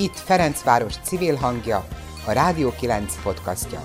Itt Ferencváros civil hangja, a Rádió 9 podcastja.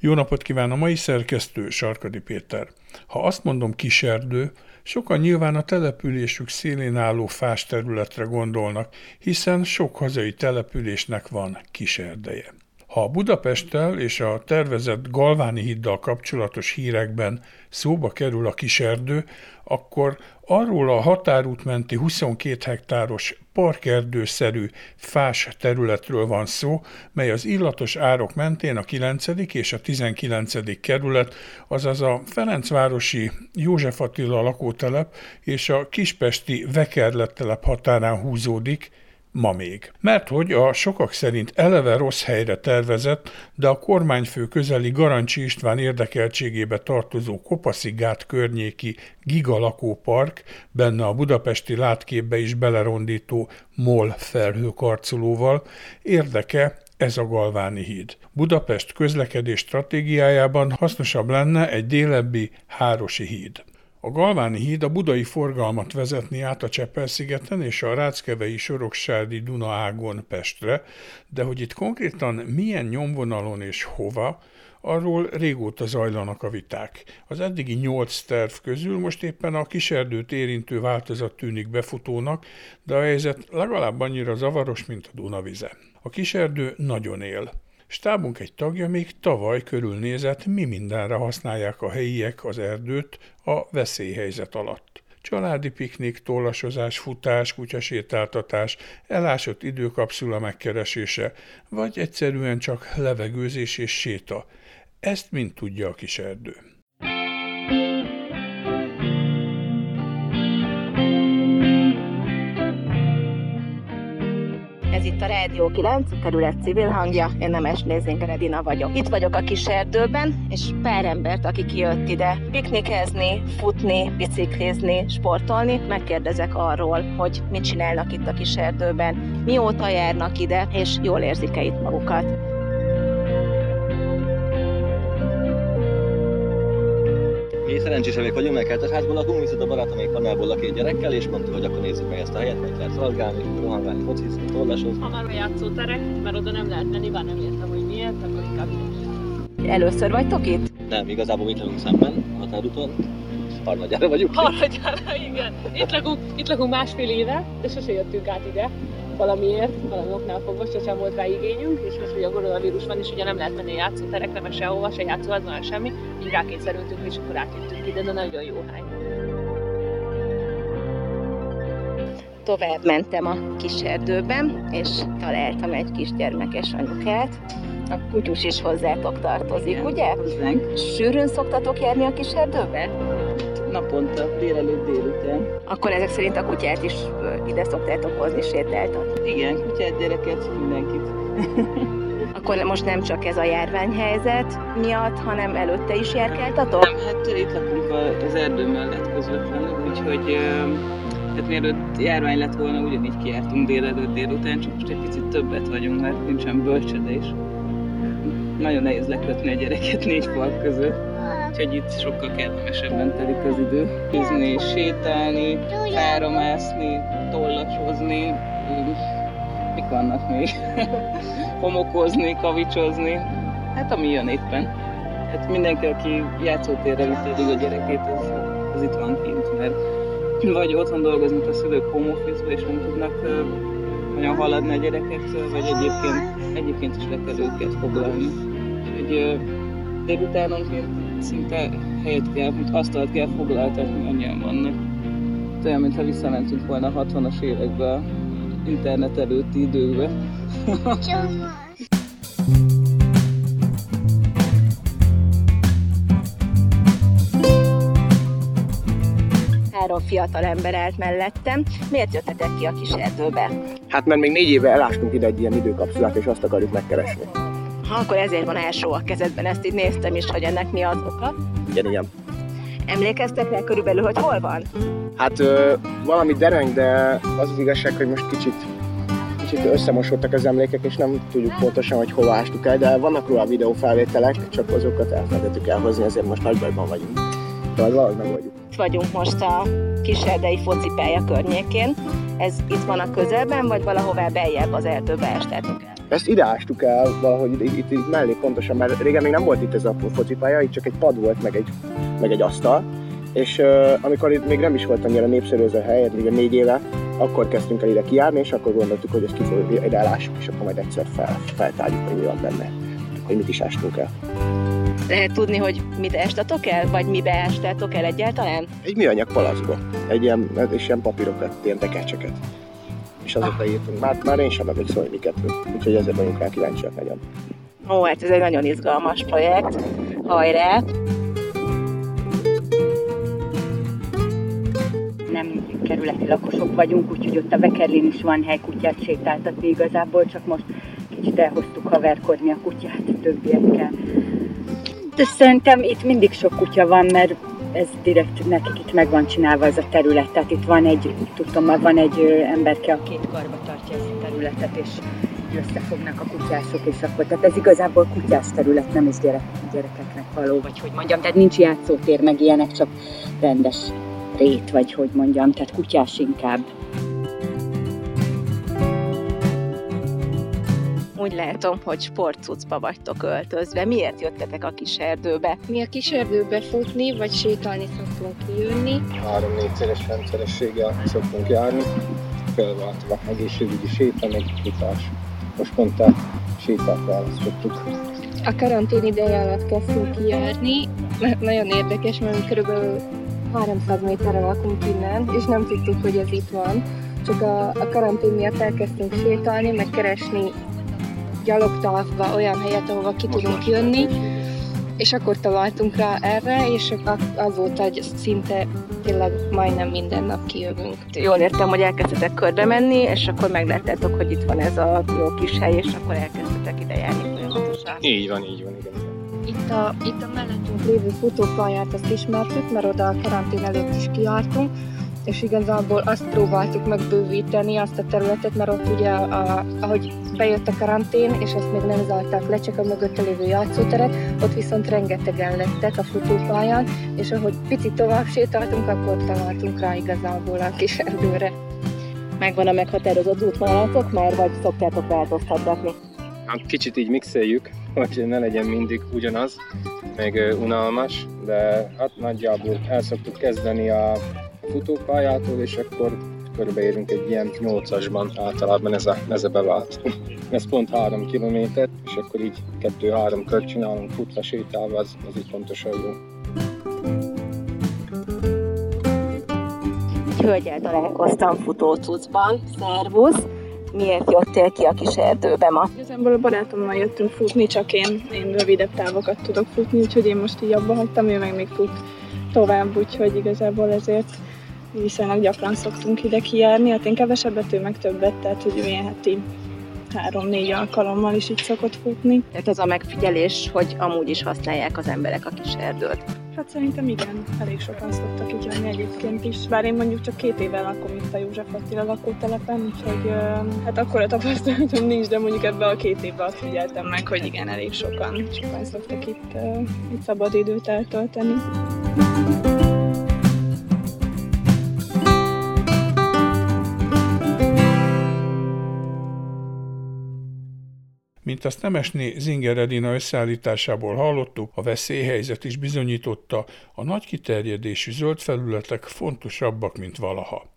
Jó napot kíván a mai szerkesztő Sarkadi Péter. Ha azt mondom kiserdő, sokan nyilván a településük szélén álló fás területre gondolnak, hiszen sok hazai településnek van kiserdeje. A Budapesttel és a tervezett Galváni híddal kapcsolatos hírekben szóba kerül a kiserdő, akkor arról a határút menti 22 hektáros parkerdőszerű fás területről van szó, mely az illatos árok mentén a 9. és a 19. kerület, azaz a Ferencvárosi József Attila lakótelep és a Kispesti Vekerlettelep határán húzódik, ma még. Mert hogy a sokak szerint eleve rossz helyre tervezett, de a kormányfő közeli Garancsi István érdekeltségébe tartozó Kopaszigát környéki gigalakópark, benne a budapesti látképbe is belerondító MOL felhőkarcolóval, érdeke ez a Galváni híd. Budapest közlekedés stratégiájában hasznosabb lenne egy délebbi Hárosi híd. A Galváni híd a budai forgalmat vezetni át a Csepel-szigeten és a Ráckevei Soroksádi Duna ágon Pestre, de hogy itt konkrétan milyen nyomvonalon és hova, arról régóta zajlanak a viták. Az eddigi nyolc terv közül most éppen a kiserdőt érintő változat tűnik befutónak, de a helyzet legalább annyira zavaros, mint a Dunavize. A kiserdő nagyon él. Stábunk egy tagja még tavaly körülnézett, mi mindenre használják a helyiek az erdőt a veszélyhelyzet alatt. Családi piknik, tollasozás, futás, kutyasétáltatás, elásott időkapszula megkeresése, vagy egyszerűen csak levegőzés és séta. Ezt mind tudja a kis erdő. Ez itt a Rádió 9, kerület civil hangja, én nem Esnézénk Redina vagyok. Itt vagyok a kis erdőben, és pár embert, aki kijött ide piknikezni, futni, biciklizni, sportolni, megkérdezek arról, hogy mit csinálnak itt a kis erdőben, mióta járnak ide, és jól érzik-e itt magukat. Mi szerencsésebbek vagyunk, mert kertesházból lakunk, viszont a barátom még kanálból lak egy gyerekkel, és mondtuk, hogy akkor nézzük meg ezt a helyet, meg lehet szalgálni, rohangálni, focizni, tollasozni. Ha már a játszóterek, mert oda nem lehet menni, bár nem értem, hogy miért, akkor inkább Először vagytok itt? Nem, igazából itt lakunk szemben, a határúton, harmadjára vagyunk. Harmadjára, igen. Itt lakunk, itt lakunk másfél éve, de sose jöttünk át ide valamiért, valami oknál fogva, sosem volt rá igényünk, és most, hogy a koronavírus van, és ugye nem lehet menni a játszóterekre, mert sehova, se játszóházban, semmi, így rákényszerültünk, és akkor átjöttünk ide, de nagyon jó hely. Tovább mentem a kis erdőben, és találtam egy kisgyermekes anyukát. A kutyus is hozzátok tartozik, Igen, ugye? Hozzánk. Sűrűn szoktatok járni a kis erdőbe? Naponta, délelőtt, délután. Akkor ezek szerint a kutyát is ide szoktátok hozni sétáltatni. Igen, kutyát, gyereket, mindenkit. Akkor most nem csak ez a járványhelyzet miatt, hanem előtte is járkáltatok? Nem, hát itt lakunk az erdő mellett közvetlenül, úgyhogy ö, hát mielőtt járvány lett volna, ugyanígy kijártunk délelőtt, délután, csak most egy picit többet vagyunk, mert nincsen bölcsöde is. Nagyon nehéz lekötni a gyereket négy fal között, úgyhogy itt sokkal kellemesebben telik az idő. Fűzni, sétálni, fára mászni, tollasozni, ö, mik vannak még? Homokozni, kavicsozni, hát ami jön éppen. Hát mindenki, aki játszótérre viszi a gyerekét, az, az itt van kint, mert vagy otthon dolgoznak a szülők home office és nem tudnak olyan haladni a gyerekektől, vagy egyébként, egyébként is le kell őket foglalni. Úgyhogy délutánonként szinte helyet kell, mint asztalt kell foglaltatni, annyian vannak. Olyan, mintha visszamentünk volna a 60-as évekbe, a internet előtti időkbe. Három fiatal ember állt mellettem. Miért jöttetek ki a kis erdőbe? Hát mert még négy éve elástunk ide egy ilyen időkapszulát, és azt akarjuk megkeresni. Ha akkor ezért van ásó a kezedben, ezt így néztem is, hogy ennek mi az oka. Igen, igen. Emlékeztek rá körülbelül, hogy hol van? Hát ö, valami dereng, de az az igazság, hogy most kicsit, kicsit összemosodtak az emlékek, és nem tudjuk pontosan, hogy hova ástuk el, de vannak róla videófelvételek, csak azokat elfelejtettük elhozni, ezért most nagy bajban vagyunk. Majd valahogy megoldjuk. Vagyunk most a Kiserdei focipálya környékén. Ez itt van a közelben, vagy valahová beljebb az erdőbe estetek el? Ezt ide ástuk el valahogy itt, itt, itt mellé pontosan, mert régen még nem volt itt ez a focipálya, itt csak egy pad volt, meg egy, meg egy asztal. És uh, amikor itt még nem is volt annyira népszerű ez a hely, még a négy éve, akkor kezdtünk el ide kijárni, és akkor gondoltuk, hogy ezt ki fogjuk, ide elássuk, és akkor majd egyszer fel, feltárjuk, hogy mi van benne, hogy mit is ástunk el. Lehet tudni, hogy mit estatok el, vagy mibe estátok el egyáltalán? Egy műanyag palacba, egy ilyen, és ilyen papírokat, ilyen tekercseket. És azokra írtunk. Már, már én sem emlékszem, hogy miket, úgyhogy ezért vagyunk rá kíváncsiak nagyon. Ó, hát ez egy nagyon izgalmas projekt. Hajrá! nem kerületi lakosok vagyunk, úgyhogy ott a Vekerlin is van hely kutyát sétáltatni igazából, csak most kicsit elhoztuk haverkodni a kutyát a többiekkel. De szerintem itt mindig sok kutya van, mert ez direkt nekik itt meg van csinálva ez a terület. Tehát itt van egy, tudom, van egy emberke, a két karba tartja ezt a területet, és összefognak a kutyások, és akkor, tehát ez igazából kutyás terület, nem is gyerek, gyerekeknek való, vagy hogy mondjam, tehát nincs játszótér, meg ilyenek, csak rendes rét, vagy hogy mondjam, tehát kutyás inkább. Úgy látom, hogy sportcucba vagytok öltözve. Miért jöttetek a kis erdőbe? Mi a kis erdőbe futni, vagy sétálni szoktunk kijönni. Három-négyszeres rendszerességgel szoktunk járni, felváltva egészségügyi séta, meg futás. Most pont a sétát választottuk. A karantén ideje alatt kezdtünk kijárni. Nagyon érdekes, mert körülbelül 300 méterre lakunk innen, és nem tudtuk, hogy ez itt van. Csak a, a karantén miatt elkezdtünk sétálni, meg keresni gyalogtalpba olyan helyet, ahova ki tudunk jönni, és akkor találtunk rá erre, és azóta hogy szinte tényleg majdnem minden nap kijövünk. Jól értem, hogy elkezdtetek körbe menni, és akkor megláttátok, hogy itt van ez a jó kis hely, és akkor elkezdtetek ide járni folyamatosan. Így van, így van, igen. Itt a, itt a mellettünk lévő futópályát azt ismertük, mert oda a karantén előtt is kijártunk, és igazából azt próbáltuk megbővíteni, azt a területet, mert ott ugye, a, ahogy bejött a karantén, és azt még nem zárták le, csak a mögötte lévő játszóteret, ott viszont rengetegen lettek a futópályán, és ahogy picit tovább sétáltunk, akkor találtunk rá igazából a kis erdőre. Megvan a meghatározott útvonalatok már, vagy szoktátok változtatni? Hát kicsit így mixeljük, hogy ne legyen mindig ugyanaz, meg unalmas, de hát nagyjából el szoktuk kezdeni a futópályától, és akkor körbeérünk egy ilyen 8-asban, általában ez a, ez a bevált. Ez pont 3 km, és akkor így 2-3 kört csinálunk futva, sétálva, az, az így pontosan jó. Egy hölgyel találkoztam futócucban. Szervusz! Miért jöttél ki a kis erdőbe ma? Igazából a barátommal jöttünk futni, csak én, én rövidebb távokat tudok futni, úgyhogy én most így abba hagytam, ő meg még fut tovább, úgyhogy igazából ezért viszonylag gyakran szoktunk ide kijárni, hát én kevesebbet, ő meg többet, tehát hogy ilyen heti három-négy alkalommal is itt szokott futni. Tehát az a megfigyelés, hogy amúgy is használják az emberek a kis erdőt. Hát szerintem igen, elég sokan szoktak itt jönni egyébként is. Bár én mondjuk csak két éve lakom itt a József Attila lakótelepen, úgyhogy hát akkor a tapasztalatom nincs, de mondjuk ebbe a két évben azt figyeltem meg, hogy igen, elég sokan, sokan szoktak itt, itt szabad időt eltölteni. Mint azt Nemesné Zinger Edina összeállításából hallottuk, a veszélyhelyzet is bizonyította, a nagy kiterjedésű zöld felületek fontosabbak, mint valaha.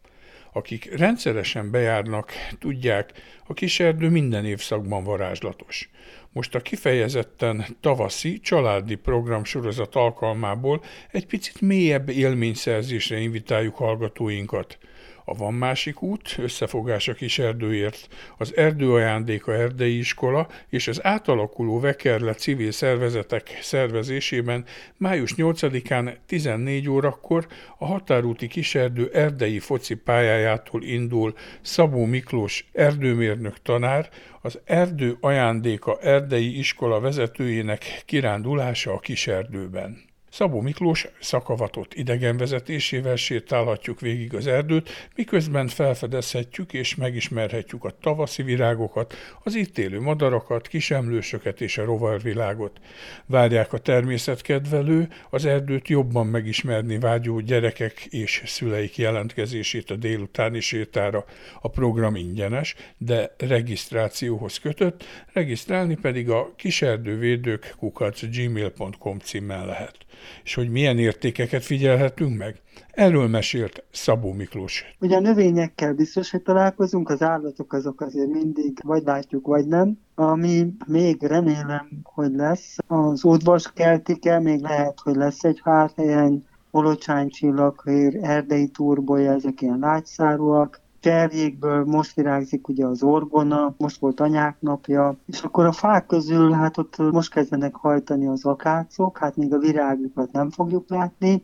Akik rendszeresen bejárnak, tudják, a kiserdő minden évszakban varázslatos. Most a kifejezetten tavaszi családi programsorozat alkalmából egy picit mélyebb élményszerzésre invitáljuk hallgatóinkat – a Van Másik út, összefogás a kis erdőért, az Erdőajándéka Erdei Iskola és az átalakuló Vekerle civil szervezetek szervezésében május 8-án 14 órakor a határúti kiserdő erdei foci pályájától indul Szabó Miklós erdőmérnök tanár, az Erdő Ajándéka Erdei Iskola vezetőjének kirándulása a kiserdőben. Szabó Miklós szakavatott idegenvezetésével sétálhatjuk végig az erdőt, miközben felfedezhetjük és megismerhetjük a tavaszi virágokat, az itt élő madarakat, kisemlősöket és a rovarvilágot. Várják a természetkedvelő, az erdőt jobban megismerni vágyó gyerekek és szüleik jelentkezését a délutáni sétára. A program ingyenes, de regisztrációhoz kötött, regisztrálni pedig a kiserdővédők kukac gmail.com címmel lehet és hogy milyen értékeket figyelhetünk meg? Erről mesélt Szabó Miklós. Ugye a növényekkel biztos, hogy találkozunk, az állatok azok azért mindig vagy látjuk, vagy nem. Ami még remélem, hogy lesz, az udvaskeltike, még lehet, hogy lesz egy pár helyen, olocsány csillaghér, erdei turbolya, ezek ilyen lágyszárúak, cserjékből most virágzik ugye az orgona, most volt anyák napja, és akkor a fák közül hát ott most kezdenek hajtani az akácok, hát még a virágokat nem fogjuk látni,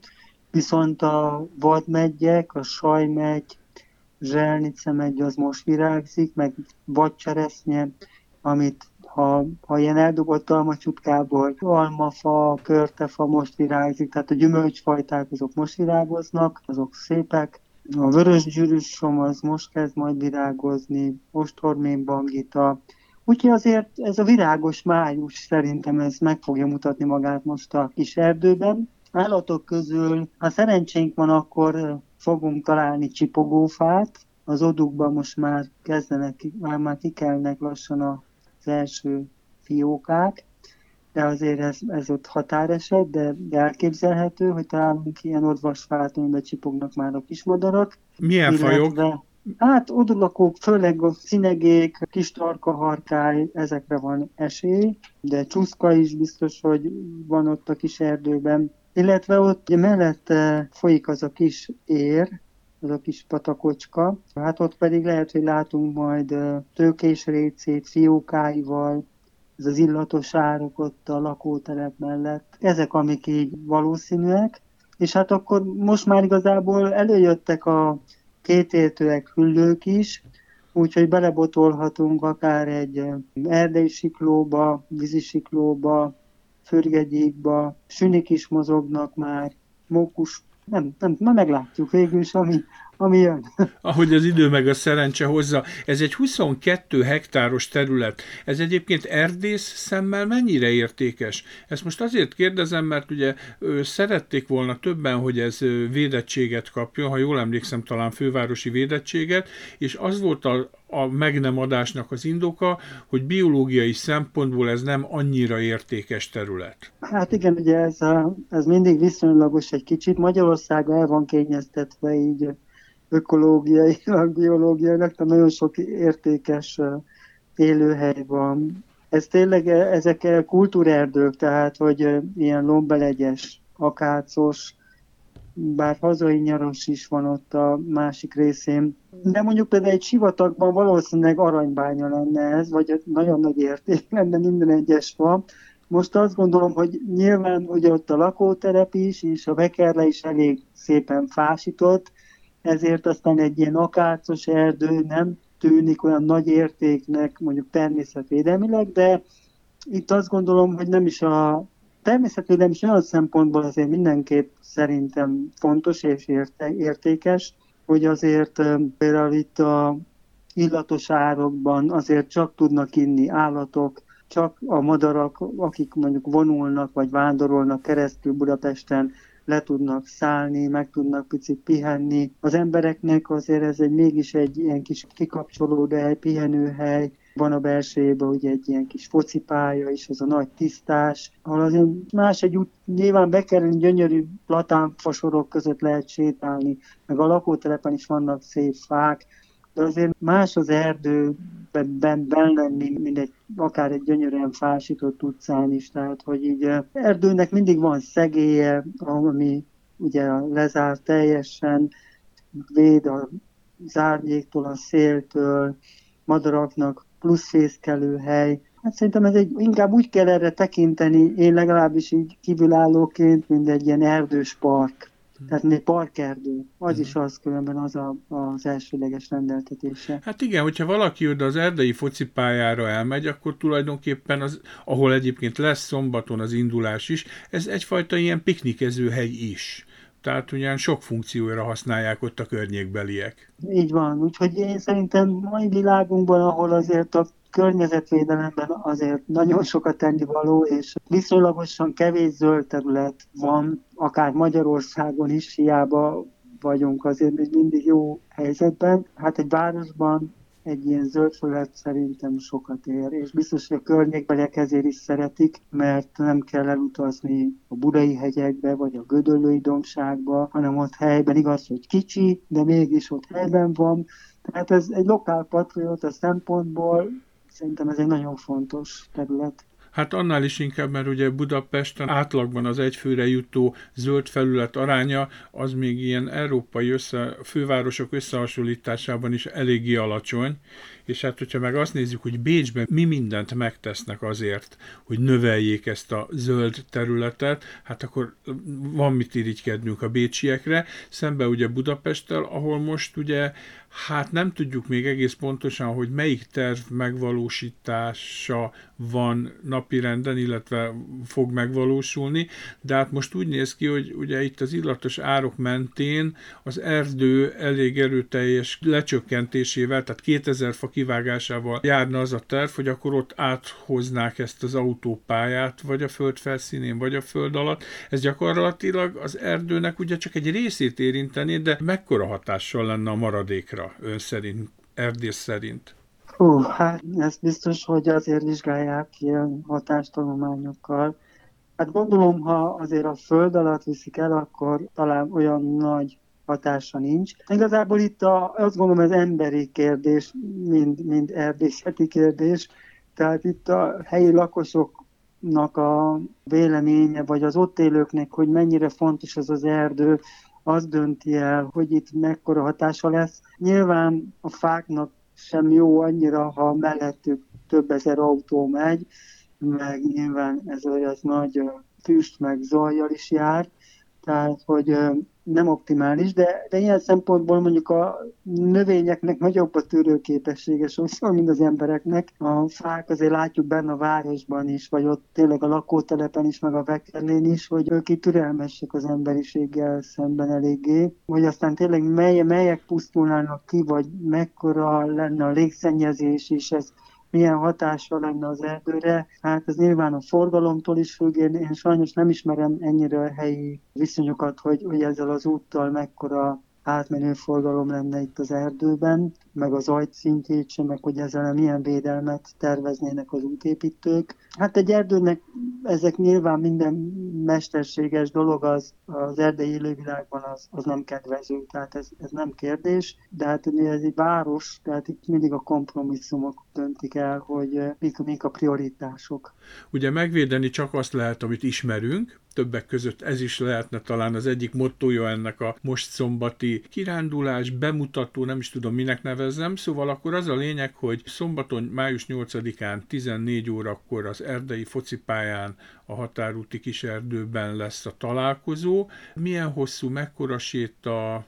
viszont a vadmegyek, a sajmegy, zselnice megy, az most virágzik, meg vadcseresznye, amit ha, ha ilyen eldobott almacsutkából almafa, körtefa most virágzik, tehát a gyümölcsfajták azok most virágoznak, azok szépek, a vörös gyűrűsom az most kezd majd virágozni, ostormén bangita. Úgyhogy azért ez a virágos május szerintem ez meg fogja mutatni magát most a kis erdőben. Állatok közül, ha szerencsénk van, akkor fogunk találni csipogófát. Az odukban most már kezdenek, már, már kikelnek lassan az első fiókák de azért ez, ez ott határeset, de, elképzelhető, hogy találunk ilyen odvasfát, amiben csipognak már a kismadarak. Milyen illetve, fajok? Hát odulakók, főleg a színegék, kis harkály, ezekre van esély, de csúszka is biztos, hogy van ott a kis erdőben. Illetve ott mellette folyik az a kis ér, az a kis patakocska. Hát ott pedig lehet, hogy látunk majd tőkés récét, fiókáival, ez az illatos árok ott a lakótelep mellett. Ezek, amik így valószínűek. És hát akkor most már igazából előjöttek a kétértőek hüllők is, úgyhogy belebotolhatunk akár egy erdei siklóba, vízisiklóba, förgegyékba, sünik is mozognak már, mókus, nem, nem, ma meglátjuk végül is, ami, ami jön. Ahogy az idő meg a szerencse hozza. Ez egy 22 hektáros terület. Ez egyébként erdész szemmel mennyire értékes? Ezt most azért kérdezem, mert ugye szerették volna többen, hogy ez védettséget kapjon, ha jól emlékszem, talán fővárosi védettséget, és az volt a, a meg nem adásnak az indoka, hogy biológiai szempontból ez nem annyira értékes terület. Hát igen, ugye ez, ez mindig viszonylagos egy kicsit. Magyarország el van kényeztetve így ökológiailag, biológiailag, tehát nagyon sok értékes élőhely van. Ez tényleg, ezek kultúrerdők, tehát, hogy ilyen lombelegyes, akácos, bár hazai nyaros is van ott a másik részén. De mondjuk például egy sivatagban valószínűleg aranybánya lenne ez, vagy nagyon nagy érték lenne minden egyes fa. Most azt gondolom, hogy nyilván ugye ott a lakóterep is, és a vekerle is elég szépen fásított, ezért aztán egy ilyen akácos erdő nem tűnik olyan nagy értéknek, mondjuk természetvédelmileg, de itt azt gondolom, hogy nem is a természetvédelmi is olyan szempontból azért mindenképp szerintem fontos és érte, értékes, hogy azért például itt a illatos árokban azért csak tudnak inni állatok, csak a madarak, akik mondjuk vonulnak vagy vándorolnak keresztül Budapesten, le tudnak szállni, meg tudnak picit pihenni. Az embereknek azért ez egy mégis egy ilyen kis kikapcsolódó pihenőhely, van a belsejében ugye egy ilyen kis focipálya is, az a nagy tisztás, ahol azért más egy út, nyilván bekerülni gyönyörű platánfasorok között lehet sétálni, meg a lakótelepen is vannak szép fák, de azért más az erdőben ben, ben lenni, mint egy, akár egy gyönyörűen fásított utcán is, tehát hogy így erdőnek mindig van szegélye, ami ugye lezár teljesen, véd a zárnyéktól, a széltől, madaraknak plusz fészkelő hely. Hát szerintem ez egy, inkább úgy kell erre tekinteni, én legalábbis így kívülállóként, mint egy ilyen erdős park. Tehát egy parkerdő, az is az különben az a, az elsőleges rendeltetése. Hát igen, hogyha valaki oda az erdei focipályára elmegy, akkor tulajdonképpen az, ahol egyébként lesz szombaton az indulás is, ez egyfajta ilyen piknikező hegy is. Tehát ugyan sok funkcióra használják ott a környékbeliek. Így van, úgyhogy én szerintem mai világunkban, ahol azért a környezetvédelemben azért nagyon sokat tennivaló, és viszonylagosan kevés zöld terület van, akár Magyarországon is, hiába vagyunk azért még mindig jó helyzetben. Hát egy városban egy ilyen zöld felület szerintem sokat ér, és biztos, hogy a környékbeliek ezért is szeretik, mert nem kell elutazni a Budai hegyekbe, vagy a Gödöllői dombságba, hanem ott helyben igaz, hogy kicsi, de mégis ott helyben van. Tehát ez egy lokál patrióta szempontból Szerintem ez egy nagyon fontos terület. Hát annál is inkább, mert ugye Budapesten átlagban az egyfőre jutó zöld felület aránya az még ilyen európai össze, fővárosok összehasonlításában is eléggé alacsony, és hát hogyha meg azt nézzük, hogy Bécsben mi mindent megtesznek azért, hogy növeljék ezt a zöld területet, hát akkor van mit irigykednünk a bécsiekre, szembe ugye Budapesttel, ahol most ugye Hát nem tudjuk még egész pontosan, hogy melyik terv megvalósítása van napirenden, illetve fog megvalósulni, de hát most úgy néz ki, hogy ugye itt az illatos árok mentén az erdő elég erőteljes lecsökkentésével, tehát 2000 fa kivágásával járna az a terv, hogy akkor ott áthoznák ezt az autópályát, vagy a föld felszínén, vagy a föld alatt. Ez gyakorlatilag az erdőnek ugye csak egy részét érinteni, de mekkora hatással lenne a maradékra ön szerint, erdész szerint? Hú, hát ez biztos, hogy azért vizsgálják ilyen hatástanulmányokkal. Hát gondolom, ha azért a föld alatt viszik el, akkor talán olyan nagy hatása nincs. Igazából itt a, azt gondolom ez emberi kérdés, mind, mind erdészeti kérdés. Tehát itt a helyi lakosoknak a véleménye, vagy az ott élőknek, hogy mennyire fontos ez az erdő, az dönti el, hogy itt mekkora hatása lesz. Nyilván a fáknak sem jó annyira, ha mellettük több ezer autó megy, meg nyilván ez az nagy füst meg zajjal is jár, tehát hogy nem optimális, de, de ilyen szempontból mondjuk a növényeknek nagyobb a tűrőképessége sokszor, mint az embereknek. A fák azért látjuk benne a városban is, vagy ott tényleg a lakótelepen is, meg a vekerlén is, hogy ők itt türelmesek az emberiséggel szemben eléggé, hogy aztán tényleg mely, melyek pusztulnának ki, vagy mekkora lenne a légszennyezés is, ez milyen hatása lenne az erdőre. Hát ez nyilván a forgalomtól is függ, én, én sajnos nem ismerem ennyire a helyi viszonyokat, hogy, hogy ezzel az úttal mekkora átmenő forgalom lenne itt az erdőben, meg az ajt szintjét sem, meg hogy ezzel milyen védelmet terveznének az útépítők. Hát egy erdőnek ezek nyilván minden mesterséges dolog az, az erdei élővilágban az, az nem kedvező, tehát ez, ez nem kérdés, de hát ez egy város, tehát itt mindig a kompromisszumok döntik el, hogy mik, mik a prioritások. Ugye megvédeni csak azt lehet, amit ismerünk, többek között ez is lehetne talán az egyik mottoja ennek a most szombati kirándulás, bemutató, nem is tudom minek nevezzem, szóval akkor az a lényeg, hogy szombaton, május 8-án 14 órakor az erdei focipályán a határúti kiserdőben lesz a találkozó. Milyen hosszú, mekkora séta,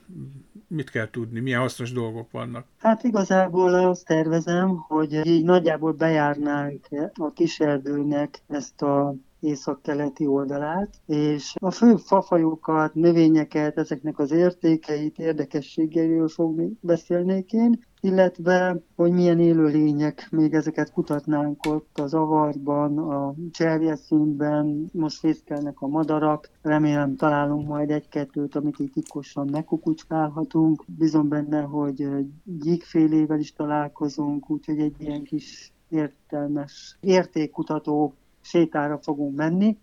mit kell tudni, milyen hasznos dolgok vannak? Hát igazából azt tervezem, hogy így nagyjából bejárnánk a kiserdőnek ezt a észak-keleti oldalát, és a fő fafajokat, növényeket, ezeknek az értékeit, érdekességeiről fogni beszélnék én, illetve hogy milyen élőlények, még ezeket kutatnánk ott az avarban, a cserjeszínben, most fészkelnek a madarak, remélem találunk majd egy-kettőt, amit itt titkosan megkukucskálhatunk. Bizon benne, hogy gyíkfélével is találkozunk, úgyhogy egy ilyen kis értelmes értékkutató sétára fogunk menni,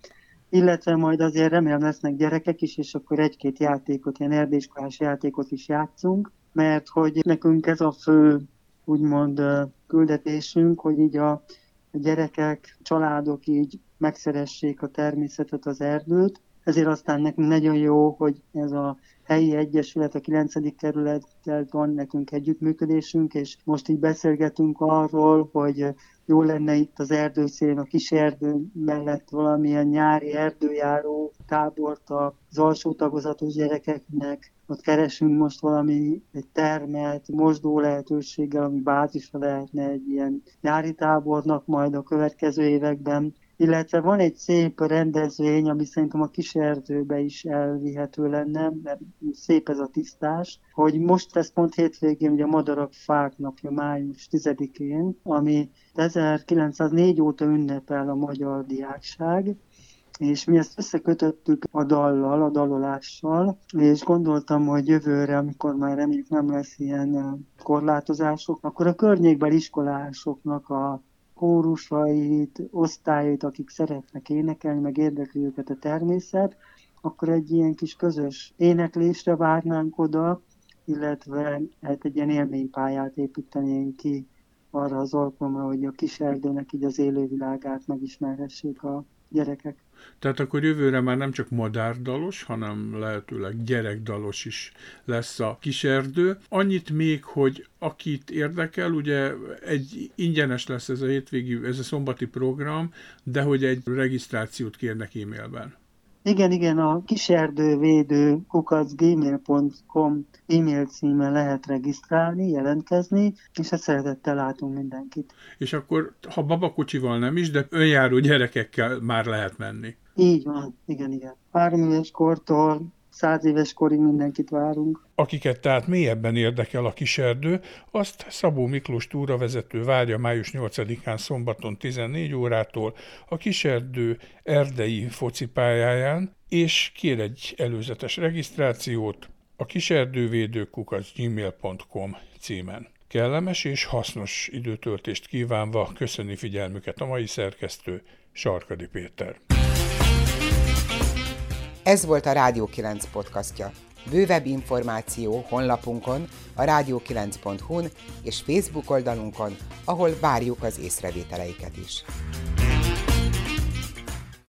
illetve majd azért remélem lesznek gyerekek is, és akkor egy-két játékot, ilyen erdéskolás játékot is játszunk, mert hogy nekünk ez a fő, úgymond küldetésünk, hogy így a gyerekek, családok így megszeressék a természetet, az erdőt, ezért aztán nekünk nagyon jó, hogy ez a helyi egyesület, a 9. kerülettel van nekünk együttműködésünk, és most így beszélgetünk arról, hogy jó lenne itt az erdőszélén, a kis erdő mellett valamilyen nyári erdőjáró tábort az alsó tagozatos gyerekeknek. Ott keresünk most valami egy termelt, mosdó lehetőséggel, ami bázisa lehetne egy ilyen nyári tábornak majd a következő években illetve van egy szép rendezvény, ami szerintem a kis erdőbe is elvihető lenne, mert szép ez a tisztás, hogy most lesz pont hétvégén ugye a Madarak Fák napja, május 10-én, ami 1904 óta ünnepel a magyar diákság, és mi ezt összekötöttük a dallal, a dalolással, és gondoltam, hogy jövőre, amikor már reméljük nem lesz ilyen korlátozások, akkor a környékbeli iskolásoknak a kórusait, osztályait, akik szeretnek énekelni, meg érdekli őket a természet, akkor egy ilyen kis közös éneklésre várnánk oda, illetve hát egy ilyen élménypályát építenénk ki arra az alkalomra, hogy a kis erdőnek így az élővilágát megismerhessék a gyerekek. Tehát akkor jövőre már nem csak madárdalos, hanem lehetőleg gyerekdalos is lesz a kiserdő. Annyit még, hogy akit érdekel, ugye egy ingyenes lesz ez a hétvégi, ez a szombati program, de hogy egy regisztrációt kérnek e-mailben. Igen, igen, a kiserdővédő kukacgmail.com e-mail címen lehet regisztrálni, jelentkezni, és ezt szeretettel látunk mindenkit. És akkor, ha babakocsival nem is, de önjáró gyerekekkel már lehet menni. Így van, igen, igen. Három éves kortól száz éves korig mindenkit várunk. Akiket tehát mélyebben érdekel a kiserdő, azt Szabó Miklós túravezető várja május 8-án szombaton 14 órától a kiserdő erdei focipályáján, és kér egy előzetes regisztrációt a kiserdővédőkukac gmail.com címen. Kellemes és hasznos időtöltést kívánva köszöni figyelmüket a mai szerkesztő Sarkadi Péter. Ez volt a Rádió 9 podcastja. Bővebb információ honlapunkon, a rádió9.hu-n és Facebook oldalunkon, ahol várjuk az észrevételeiket is.